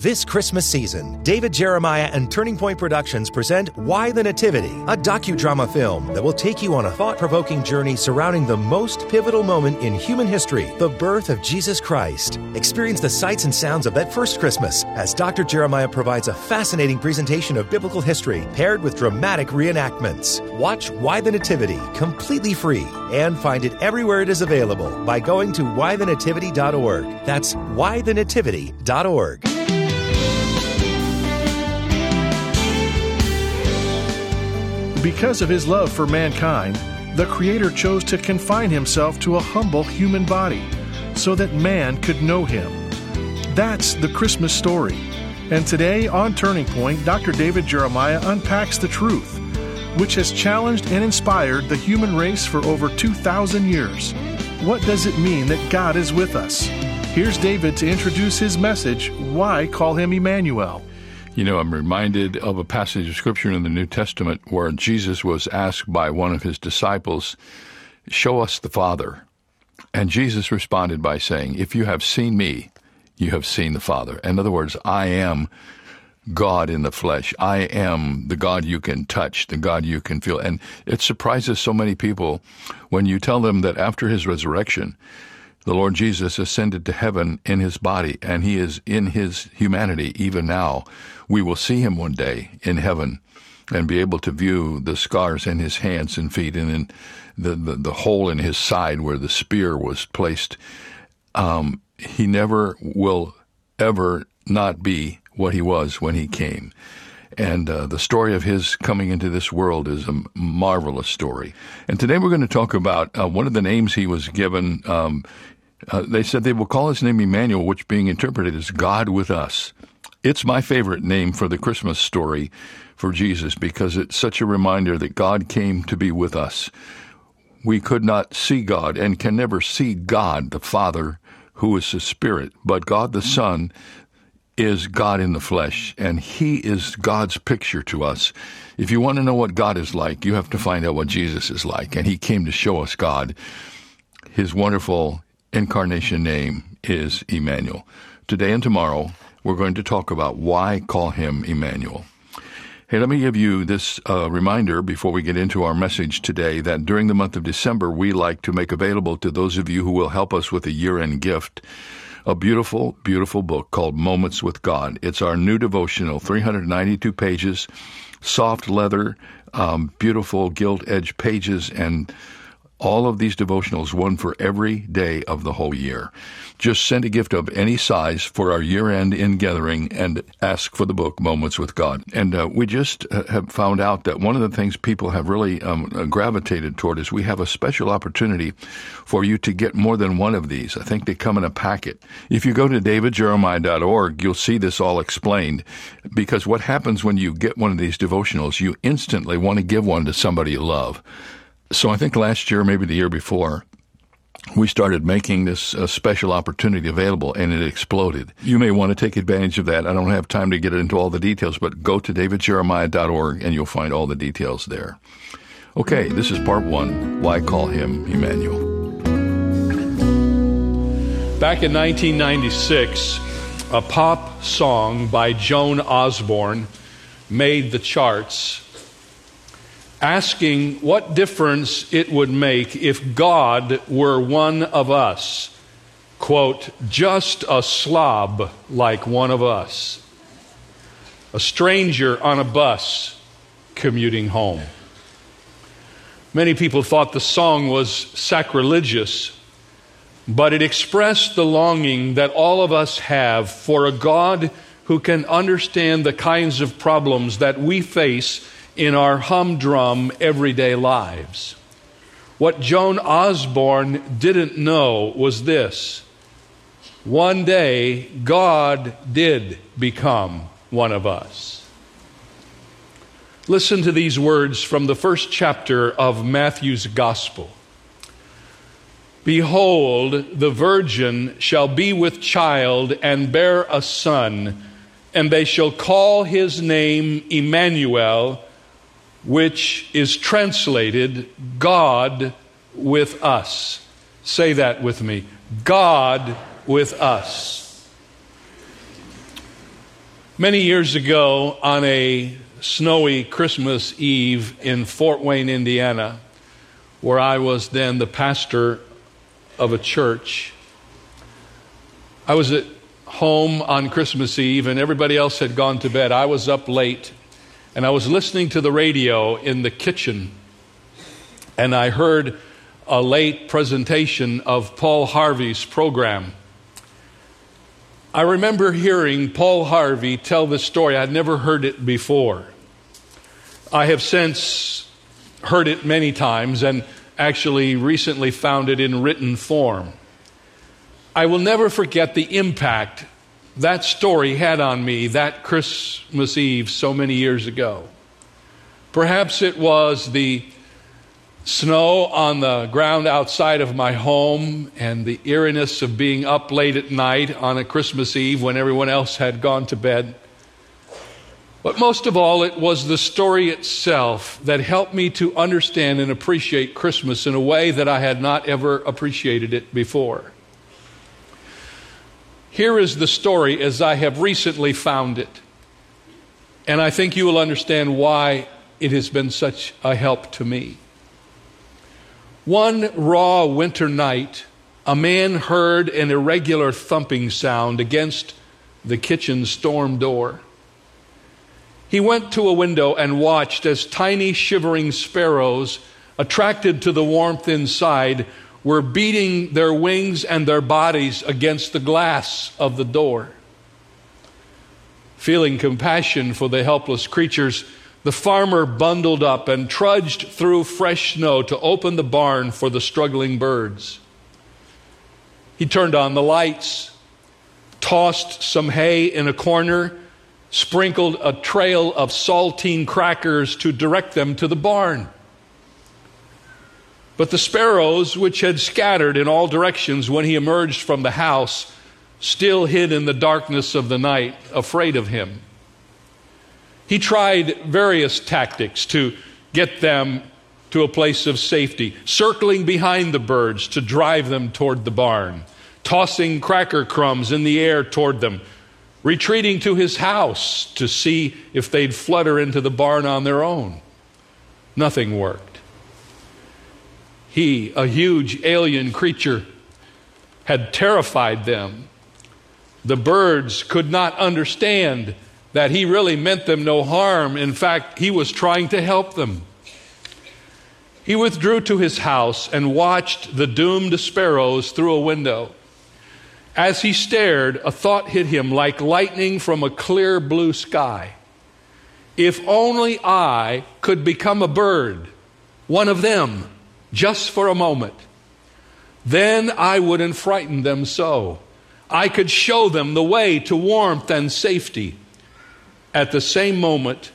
This Christmas season, David Jeremiah and Turning Point Productions present Why the Nativity, a docudrama film that will take you on a thought provoking journey surrounding the most pivotal moment in human history the birth of Jesus Christ. Experience the sights and sounds of that first Christmas as Dr. Jeremiah provides a fascinating presentation of biblical history paired with dramatic reenactments. Watch Why the Nativity completely free and find it everywhere it is available by going to whythenativity.org. That's whythenativity.org. Because of his love for mankind, the Creator chose to confine himself to a humble human body so that man could know him. That's the Christmas story. And today on Turning Point, Dr. David Jeremiah unpacks the truth, which has challenged and inspired the human race for over 2,000 years. What does it mean that God is with us? Here's David to introduce his message Why Call Him Emmanuel? You know, I'm reminded of a passage of scripture in the New Testament where Jesus was asked by one of his disciples, Show us the Father. And Jesus responded by saying, If you have seen me, you have seen the Father. In other words, I am God in the flesh. I am the God you can touch, the God you can feel. And it surprises so many people when you tell them that after his resurrection, the Lord Jesus ascended to heaven in his body, and he is in his humanity even now. We will see him one day in heaven and be able to view the scars in his hands and feet and in the, the, the hole in his side where the spear was placed. Um, he never will ever not be what he was when he came. And uh, the story of his coming into this world is a marvelous story. And today we're going to talk about uh, one of the names he was given. Um, uh, they said they will call his name Emmanuel, which being interpreted is God with us. It's my favorite name for the Christmas story for Jesus because it's such a reminder that God came to be with us. We could not see God and can never see God, the Father, who is the Spirit, but God the Son is God in the flesh, and He is God's picture to us. If you want to know what God is like, you have to find out what Jesus is like, and He came to show us God. His wonderful incarnation name is Emmanuel. Today and tomorrow, we're going to talk about why call him Emmanuel. Hey, let me give you this uh, reminder before we get into our message today that during the month of December, we like to make available to those of you who will help us with a year end gift a beautiful, beautiful book called Moments with God. It's our new devotional, 392 pages, soft leather, um, beautiful gilt edge pages, and all of these devotionals, one for every day of the whole year. Just send a gift of any size for our year end in gathering and ask for the book Moments with God. And uh, we just uh, have found out that one of the things people have really um, uh, gravitated toward is we have a special opportunity for you to get more than one of these. I think they come in a packet. If you go to davidjeremiah.org, you'll see this all explained because what happens when you get one of these devotionals, you instantly want to give one to somebody you love. So I think last year, maybe the year before, we started making this uh, special opportunity available and it exploded. You may want to take advantage of that. I don't have time to get into all the details, but go to davidjeremiah.org and you'll find all the details there. Okay, this is part one Why Call Him Emmanuel? Back in 1996, a pop song by Joan Osborne made the charts asking what difference it would make if God were one of us. Quote, just a slob like one of us. A stranger on a bus commuting home. Many people thought the song was sacrilegious, but it expressed the longing that all of us have for a God who can understand the kinds of problems that we face in our humdrum everyday lives. What Joan Osborne didn't know was this one day, God did become one of us. Listen to these words from the first chapter of Matthew's Gospel. Behold, the virgin shall be with child and bear a son, and they shall call his name Emmanuel which is translated God with us. Say that with me God with us. Many years ago, on a snowy Christmas Eve in Fort Wayne, Indiana, where I was then the pastor of a church, I was at home on Christmas Eve and everybody else had gone to bed. I was up late and I was listening to the radio in the kitchen and I heard a late presentation of Paul Harvey's program. I remember hearing Paul Harvey tell this story. I'd never heard it before. I have since heard it many times and actually recently found it in written form. I will never forget the impact that story had on me that Christmas Eve so many years ago. Perhaps it was the snow on the ground outside of my home and the eeriness of being up late at night on a Christmas Eve when everyone else had gone to bed. But most of all, it was the story itself that helped me to understand and appreciate Christmas in a way that I had not ever appreciated it before. Here is the story as I have recently found it. And I think you will understand why it has been such a help to me. One raw winter night, a man heard an irregular thumping sound against the kitchen storm door. He went to a window and watched as tiny shivering sparrows, attracted to the warmth inside, were beating their wings and their bodies against the glass of the door. Feeling compassion for the helpless creatures, the farmer bundled up and trudged through fresh snow to open the barn for the struggling birds. He turned on the lights, tossed some hay in a corner, sprinkled a trail of saltine crackers to direct them to the barn. But the sparrows, which had scattered in all directions when he emerged from the house, still hid in the darkness of the night, afraid of him. He tried various tactics to get them to a place of safety, circling behind the birds to drive them toward the barn, tossing cracker crumbs in the air toward them, retreating to his house to see if they'd flutter into the barn on their own. Nothing worked. He, a huge alien creature, had terrified them. The birds could not understand that he really meant them no harm. In fact, he was trying to help them. He withdrew to his house and watched the doomed sparrows through a window. As he stared, a thought hit him like lightning from a clear blue sky. If only I could become a bird, one of them, just for a moment, then I wouldn't frighten them so. I could show them the way to warmth and safety. At the same moment,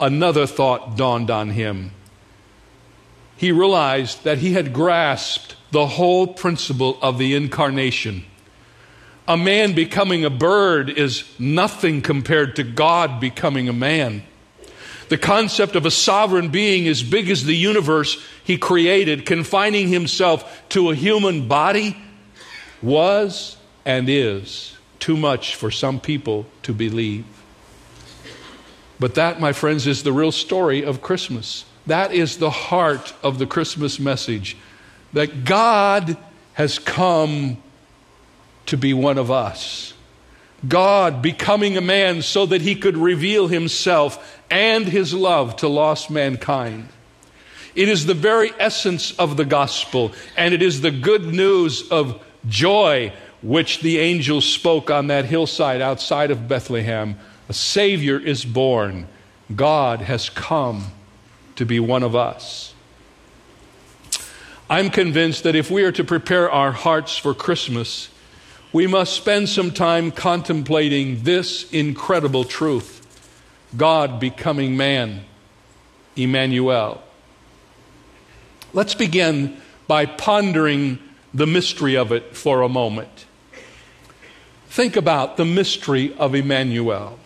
another thought dawned on him. He realized that he had grasped the whole principle of the incarnation. A man becoming a bird is nothing compared to God becoming a man. The concept of a sovereign being as big as the universe he created, confining himself to a human body, was and is too much for some people to believe. But that, my friends, is the real story of Christmas. That is the heart of the Christmas message that God has come to be one of us. God becoming a man so that he could reveal himself and his love to lost mankind. It is the very essence of the gospel, and it is the good news of joy which the angels spoke on that hillside outside of Bethlehem a Savior is born. God has come to be one of us. I'm convinced that if we are to prepare our hearts for Christmas, we must spend some time contemplating this incredible truth God becoming man, Emmanuel. Let's begin by pondering the mystery of it for a moment. Think about the mystery of Emmanuel.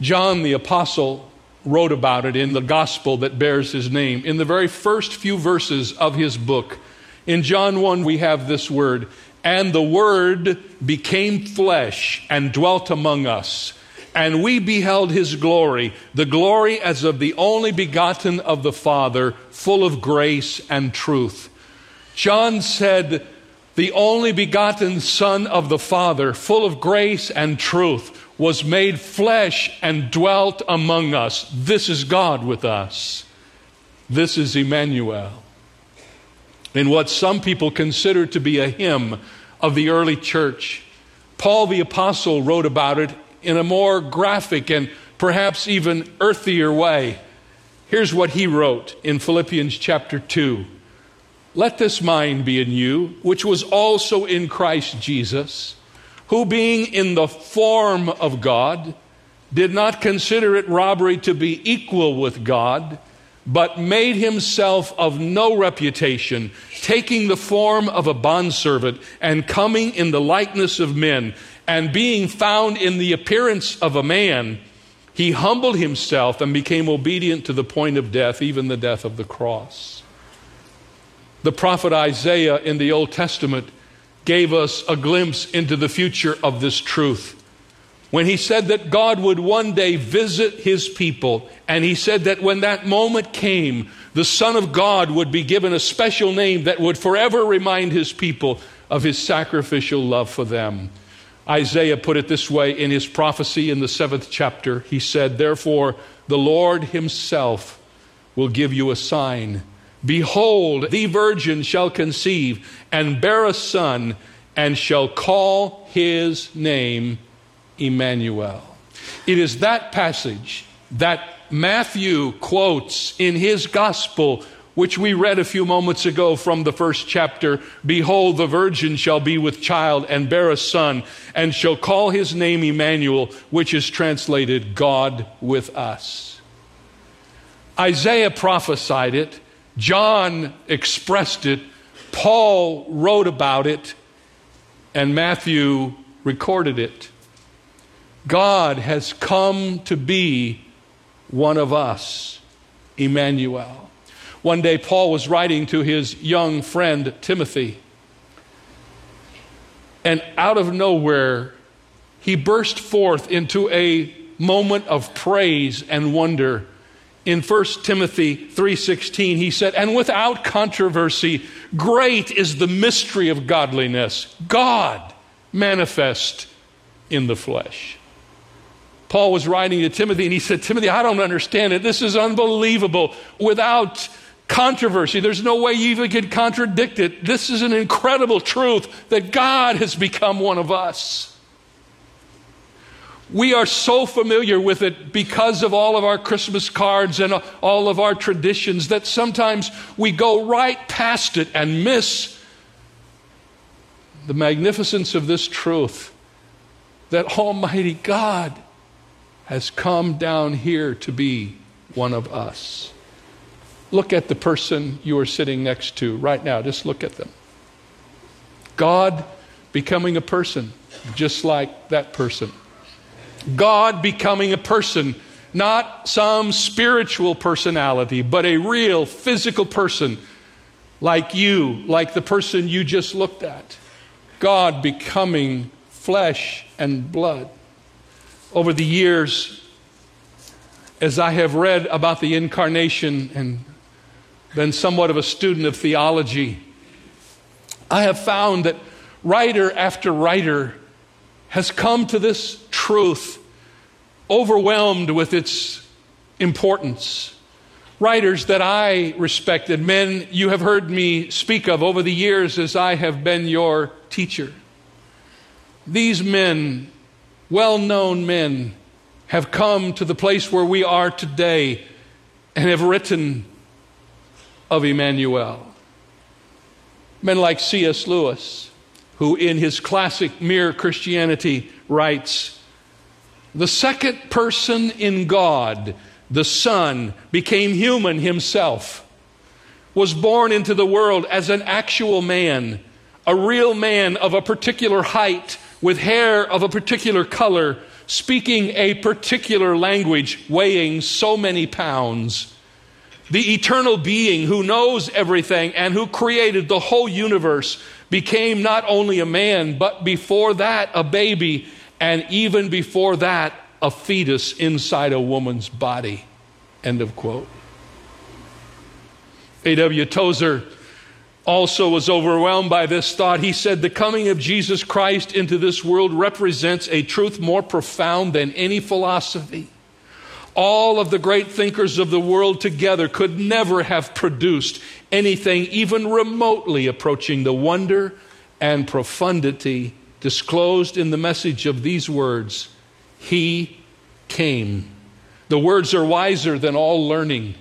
John the Apostle wrote about it in the gospel that bears his name. In the very first few verses of his book, in John 1, we have this word, and the Word became flesh and dwelt among us, and we beheld his glory, the glory as of the only begotten of the Father, full of grace and truth. John said, The only begotten Son of the Father, full of grace and truth, was made flesh and dwelt among us. This is God with us. This is Emmanuel. In what some people consider to be a hymn of the early church, Paul the Apostle wrote about it in a more graphic and perhaps even earthier way. Here's what he wrote in Philippians chapter 2 Let this mind be in you, which was also in Christ Jesus, who being in the form of God, did not consider it robbery to be equal with God, but made himself of no reputation, taking the form of a bondservant and coming in the likeness of men and being found in the appearance of a man, he humbled himself and became obedient to the point of death, even the death of the cross. The prophet Isaiah in the Old Testament gave us a glimpse into the future of this truth. When he said that God would one day visit his people, and he said that when that moment came, the Son of God would be given a special name that would forever remind his people of his sacrificial love for them. Isaiah put it this way in his prophecy in the seventh chapter. He said, Therefore, the Lord himself will give you a sign. Behold, the virgin shall conceive and bear a son, and shall call his name Emmanuel. It is that passage that Matthew quotes in his gospel which we read a few moments ago from the first chapter Behold, the virgin shall be with child and bear a son, and shall call his name Emmanuel, which is translated God with us. Isaiah prophesied it, John expressed it, Paul wrote about it, and Matthew recorded it. God has come to be one of us, Emmanuel. One day, Paul was writing to his young friend Timothy, and out of nowhere, he burst forth into a moment of praise and wonder. In 1 Timothy 3:16 he said, "And without controversy, great is the mystery of godliness, God manifest in the flesh." Paul was writing to Timothy and he said, "Timothy, I don't understand it. This is unbelievable. Without controversy. There's no way you even can contradict it. This is an incredible truth that God has become one of us. We are so familiar with it because of all of our Christmas cards and all of our traditions that sometimes we go right past it and miss the magnificence of this truth that Almighty God has come down here to be one of us. Look at the person you are sitting next to right now. Just look at them. God becoming a person just like that person. God becoming a person, not some spiritual personality, but a real physical person like you, like the person you just looked at. God becoming flesh and blood. Over the years, as I have read about the incarnation and been somewhat of a student of theology, I have found that writer after writer has come to this truth overwhelmed with its importance. Writers that I respected, men you have heard me speak of over the years as I have been your teacher. These men, well known men, have come to the place where we are today and have written of Emmanuel. Men like C.S. Lewis, who in his classic Mere Christianity writes, The second person in God, the Son, became human himself, was born into the world as an actual man, a real man of a particular height, with hair of a particular color, speaking a particular language, weighing so many pounds the eternal being who knows everything and who created the whole universe became not only a man, but before that, a baby, and even before that, a fetus inside a woman's body. End of quote. A.W. Tozer also was overwhelmed by this thought. He said, The coming of Jesus Christ into this world represents a truth more profound than any philosophy. All of the great thinkers of the world together could never have produced anything even remotely approaching the wonder and profundity disclosed in the message of these words He came. The words are wiser than all learning.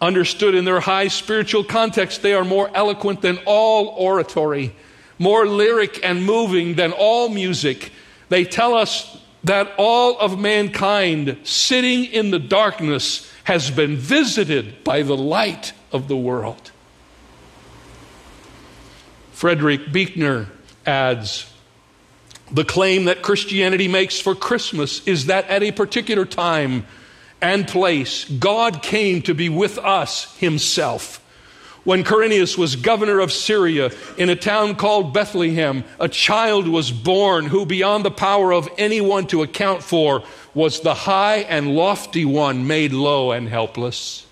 Understood in their high spiritual context, they are more eloquent than all oratory, more lyric and moving than all music. They tell us that all of mankind sitting in the darkness has been visited by the light of the world. Frederick Buechner adds The claim that Christianity makes for Christmas is that at a particular time and place, God came to be with us Himself. When Quirinius was governor of Syria in a town called Bethlehem, a child was born who, beyond the power of anyone to account for, was the high and lofty one made low and helpless.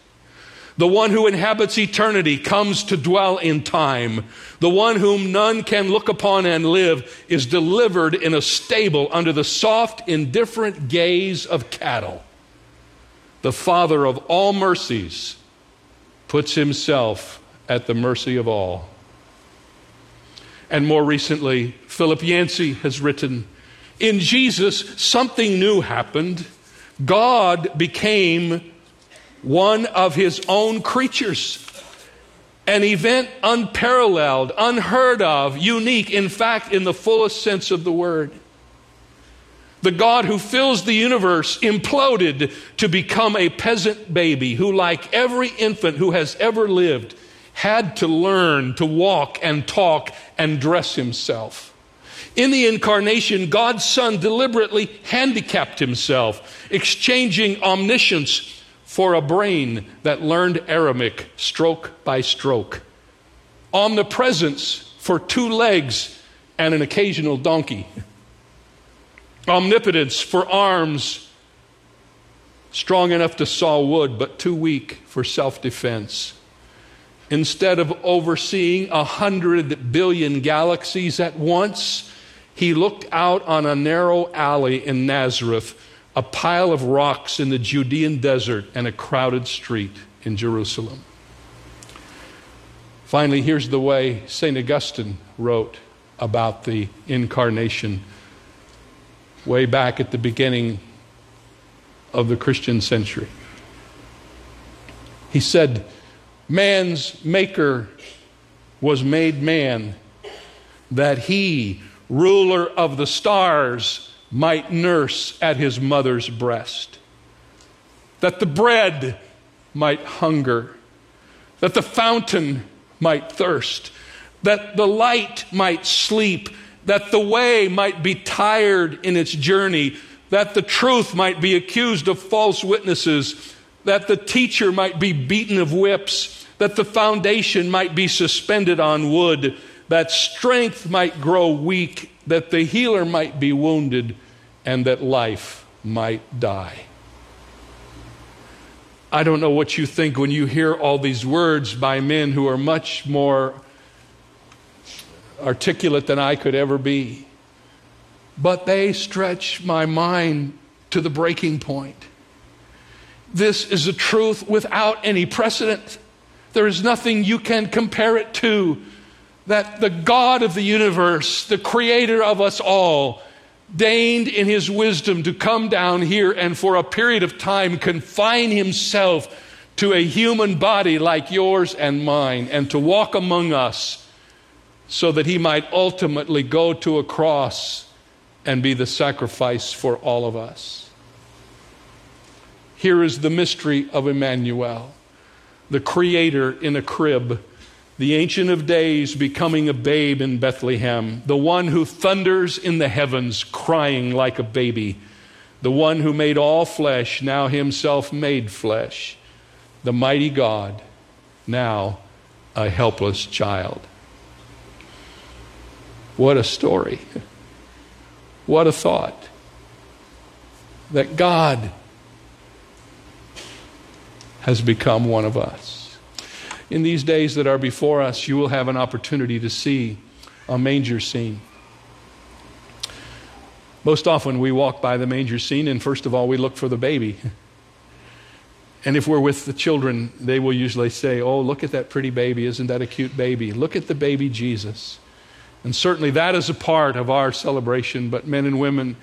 The one who inhabits eternity comes to dwell in time. The one whom none can look upon and live is delivered in a stable under the soft, indifferent gaze of cattle. The Father of all mercies puts himself at the mercy of all. And more recently, Philip Yancey has written In Jesus, something new happened. God became one of his own creatures. An event unparalleled, unheard of, unique, in fact, in the fullest sense of the word. The God who fills the universe imploded to become a peasant baby who, like every infant who has ever lived, had to learn to walk and talk and dress himself. In the incarnation, God's Son deliberately handicapped himself, exchanging omniscience for a brain that learned Aramaic stroke by stroke, omnipresence for two legs and an occasional donkey, omnipotence for arms strong enough to saw wood but too weak for self defense Instead of overseeing a hundred billion galaxies at once, he looked out on a narrow alley in Nazareth, a pile of rocks in the Judean desert, and a crowded street in Jerusalem. Finally, here's the way St. Augustine wrote about the incarnation way back at the beginning of the Christian century. He said, Man's maker was made man, that he, ruler of the stars, might nurse at his mother's breast, that the bread might hunger, that the fountain might thirst, that the light might sleep, that the way might be tired in its journey, that the truth might be accused of false witnesses, that the teacher might be beaten of whips that the foundation might be suspended on wood, that strength might grow weak, that the healer might be wounded, and that life might die. I don't know what you think when you hear all these words by men who are much more articulate than I could ever be. But they stretch my mind to the breaking point. This is a truth without any precedent. There is nothing you can compare it to. That the God of the universe, the creator of us all, deigned in his wisdom to come down here and for a period of time confine himself to a human body like yours and mine and to walk among us so that he might ultimately go to a cross and be the sacrifice for all of us. Here is the mystery of Emmanuel the Creator in a crib, the Ancient of Days becoming a babe in Bethlehem, the one who thunders in the heavens, crying like a baby, the one who made all flesh, now himself made flesh, the mighty God, now a helpless child. What a story. What a thought. that God has become one of us. In these days that are before us, you will have an opportunity to see a manger scene. Most often we walk by the manger scene, and first of all, we look for the baby. And if we're with the children, they will usually say, Oh, look at that pretty baby. Isn't that a cute baby? Look at the baby Jesus. And certainly that is a part of our celebration. But men and women,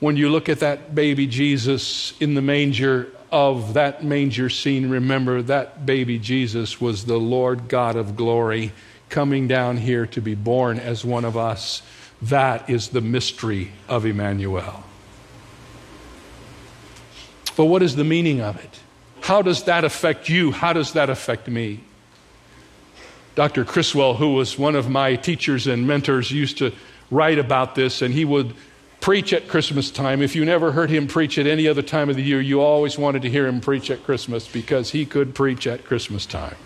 when you look at that baby Jesus in the manger of that manger scene, remember that baby Jesus was the Lord God of glory coming down here to be born as one of us. That is the mystery of Emmanuel. But what is the meaning of it? How does that affect you? How does that affect me? Dr. Criswell, who was one of my teachers and mentors, used to write about this, and he would preach at Christmas time. If you never heard him preach at any other time of the year, you always wanted to hear him preach at Christmas because he could preach at Christmas time.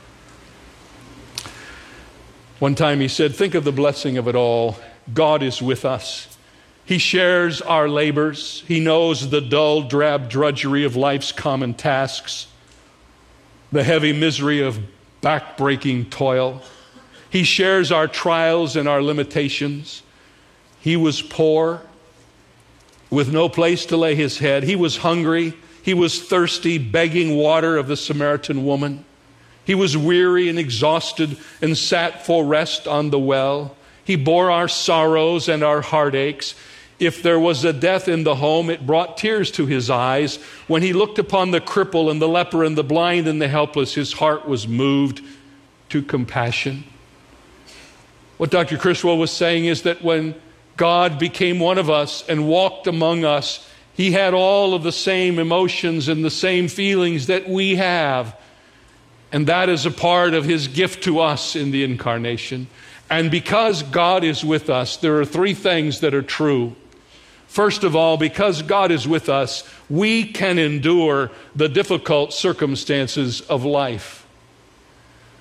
One time he said, Think of the blessing of it all. God is with us. He shares our labors. He knows the dull, drab drudgery of life's common tasks, the heavy misery of backbreaking toil. He shares our trials and our limitations. He was poor with no place to lay his head. He was hungry. He was thirsty, begging water of the Samaritan woman. He was weary and exhausted and sat for rest on the well. He bore our sorrows and our heartaches. If there was a death in the home, it brought tears to his eyes. When he looked upon the cripple and the leper and the blind and the helpless, his heart was moved to compassion. What Dr. Criswell was saying is that when God became one of us and walked among us, he had all of the same emotions and the same feelings that we have. And that is a part of his gift to us in the incarnation. And because God is with us, there are three things that are true. First of all, because God is with us, we can endure the difficult circumstances of life.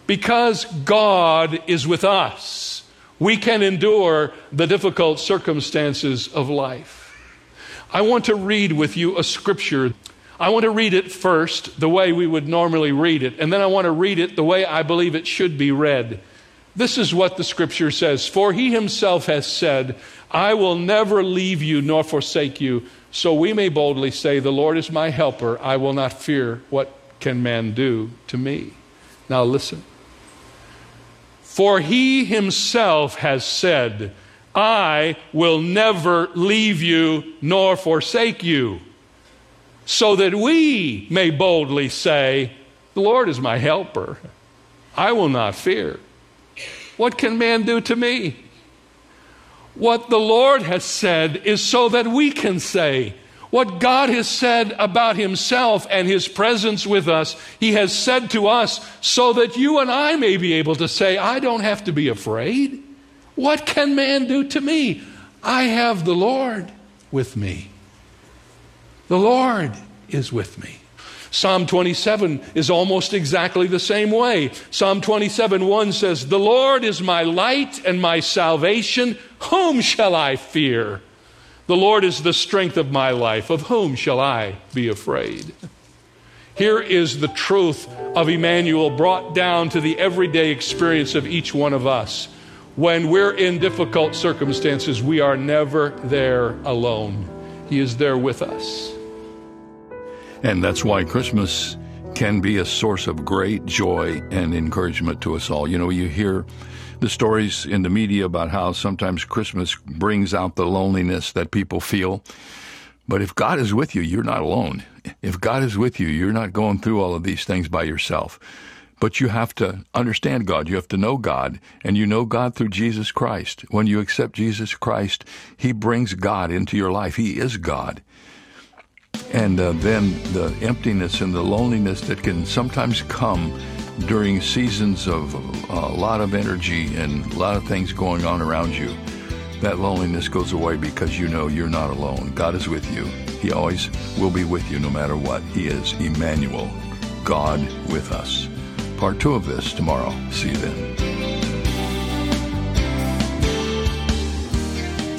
Because God is with us, we can endure the difficult circumstances of life. I want to read with you a scripture. I want to read it first the way we would normally read it, and then I want to read it the way I believe it should be read. This is what the scripture says For he himself has said, I will never leave you nor forsake you. So we may boldly say, The Lord is my helper. I will not fear. What can man do to me? Now listen. For he himself has said, I will never leave you nor forsake you. So that we may boldly say, The Lord is my helper. I will not fear. What can man do to me? What the Lord has said is so that we can say, what God has said about Himself and His presence with us, He has said to us so that you and I may be able to say, I don't have to be afraid. What can man do to me? I have the Lord with me. The Lord is with me. Psalm 27 is almost exactly the same way. Psalm 27 1 says, The Lord is my light and my salvation. Whom shall I fear? The Lord is the strength of my life. Of whom shall I be afraid? Here is the truth of Emmanuel brought down to the everyday experience of each one of us. When we're in difficult circumstances, we are never there alone. He is there with us. And that's why Christmas can be a source of great joy and encouragement to us all. You know, you hear the stories in the media about how sometimes Christmas brings out the loneliness that people feel. But if God is with you, you're not alone. If God is with you, you're not going through all of these things by yourself. But you have to understand God. You have to know God, and you know God through Jesus Christ. When you accept Jesus Christ, He brings God into your life. He is God. And uh, then the emptiness and the loneliness that can sometimes come during seasons of uh, a lot of energy and a lot of things going on around you. That loneliness goes away because you know you're not alone. God is with you. He always will be with you no matter what. He is Emmanuel, God with us. Part two of this tomorrow. See you then.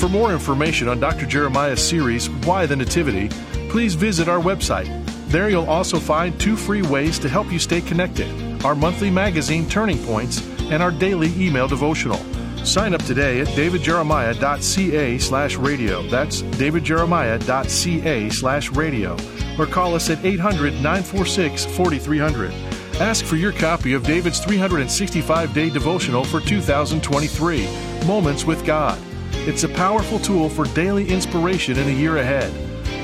For more information on Dr. Jeremiah's series, Why the Nativity, please visit our website. There you'll also find two free ways to help you stay connected our monthly magazine, Turning Points, and our daily email devotional. Sign up today at davidjeremiah.ca slash radio. That's davidjeremiah.ca slash radio. Or call us at 800 946 4300. Ask for your copy of David's 365 day devotional for 2023 Moments with God. It's a powerful tool for daily inspiration in the year ahead.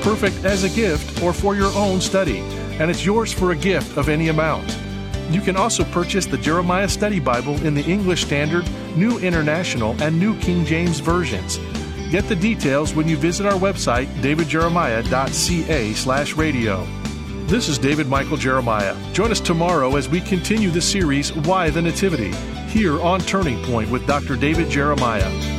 Perfect as a gift or for your own study, and it's yours for a gift of any amount. You can also purchase the Jeremiah Study Bible in the English Standard, New International, and New King James versions. Get the details when you visit our website, davidjeremiah.ca/radio. This is David Michael Jeremiah. Join us tomorrow as we continue the series Why the Nativity here on Turning Point with Dr. David Jeremiah.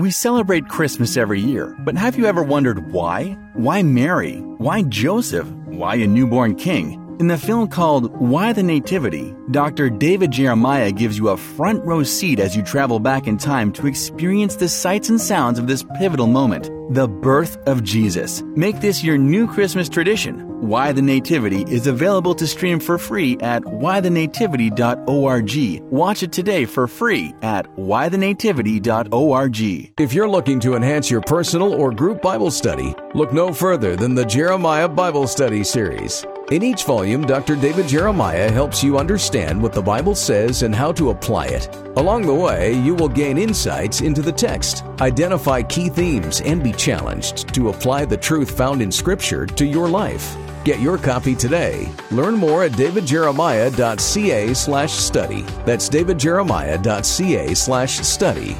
We celebrate Christmas every year, but have you ever wondered why? Why Mary? Why Joseph? Why a newborn king? In the film called Why the Nativity, Dr. David Jeremiah gives you a front row seat as you travel back in time to experience the sights and sounds of this pivotal moment, the birth of Jesus. Make this your new Christmas tradition. Why the Nativity is available to stream for free at whythenativity.org. Watch it today for free at whythenativity.org. If you're looking to enhance your personal or group Bible study, look no further than the Jeremiah Bible Study Series. In each volume, Dr. David Jeremiah helps you understand what the Bible says and how to apply it. Along the way, you will gain insights into the text, identify key themes, and be challenged to apply the truth found in Scripture to your life. Get your copy today. Learn more at davidjeremiah.ca slash study. That's davidjeremiah.ca slash study.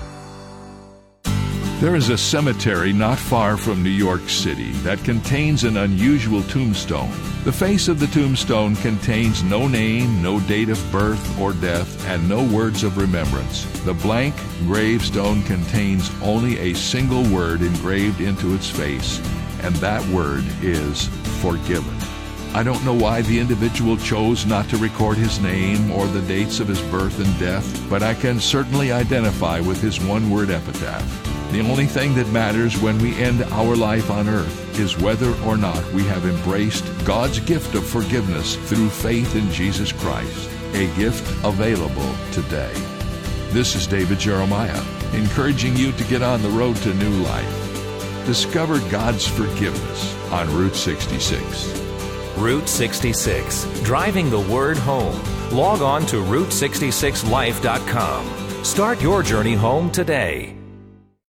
There is a cemetery not far from New York City that contains an unusual tombstone. The face of the tombstone contains no name, no date of birth or death, and no words of remembrance. The blank gravestone contains only a single word engraved into its face, and that word is forgiven. I don't know why the individual chose not to record his name or the dates of his birth and death, but I can certainly identify with his one word epitaph. The only thing that matters when we end our life on earth is whether or not we have embraced God's gift of forgiveness through faith in Jesus Christ, a gift available today. This is David Jeremiah, encouraging you to get on the road to new life. Discover God's forgiveness on Route 66. Route 66, driving the word home. Log on to Route66Life.com. Start your journey home today.